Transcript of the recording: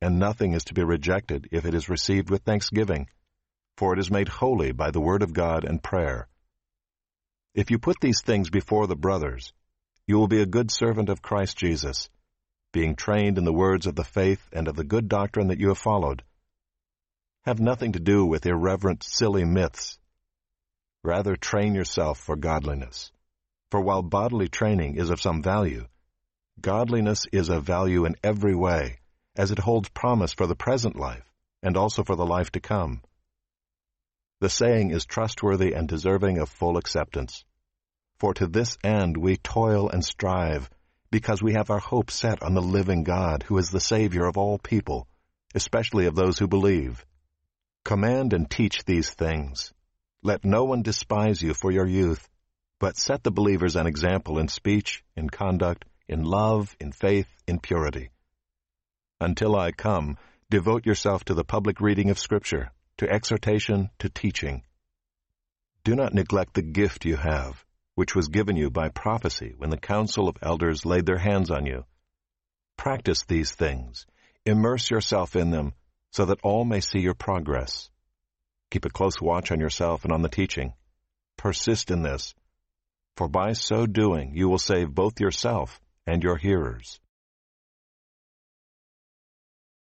and nothing is to be rejected if it is received with thanksgiving, for it is made holy by the word of God and prayer. If you put these things before the brothers, you will be a good servant of Christ Jesus, being trained in the words of the faith and of the good doctrine that you have followed. Have nothing to do with irreverent, silly myths. Rather, train yourself for godliness. For while bodily training is of some value, godliness is of value in every way as it holds promise for the present life and also for the life to come. The saying is trustworthy and deserving of full acceptance. For to this end we toil and strive, because we have our hope set on the living God, who is the Savior of all people, especially of those who believe. Command and teach these things. Let no one despise you for your youth, but set the believers an example in speech, in conduct, in love, in faith, in purity. Until I come, devote yourself to the public reading of Scripture, to exhortation, to teaching. Do not neglect the gift you have, which was given you by prophecy when the council of elders laid their hands on you. Practice these things, immerse yourself in them, so that all may see your progress. Keep a close watch on yourself and on the teaching. Persist in this, for by so doing you will save both yourself and your hearers.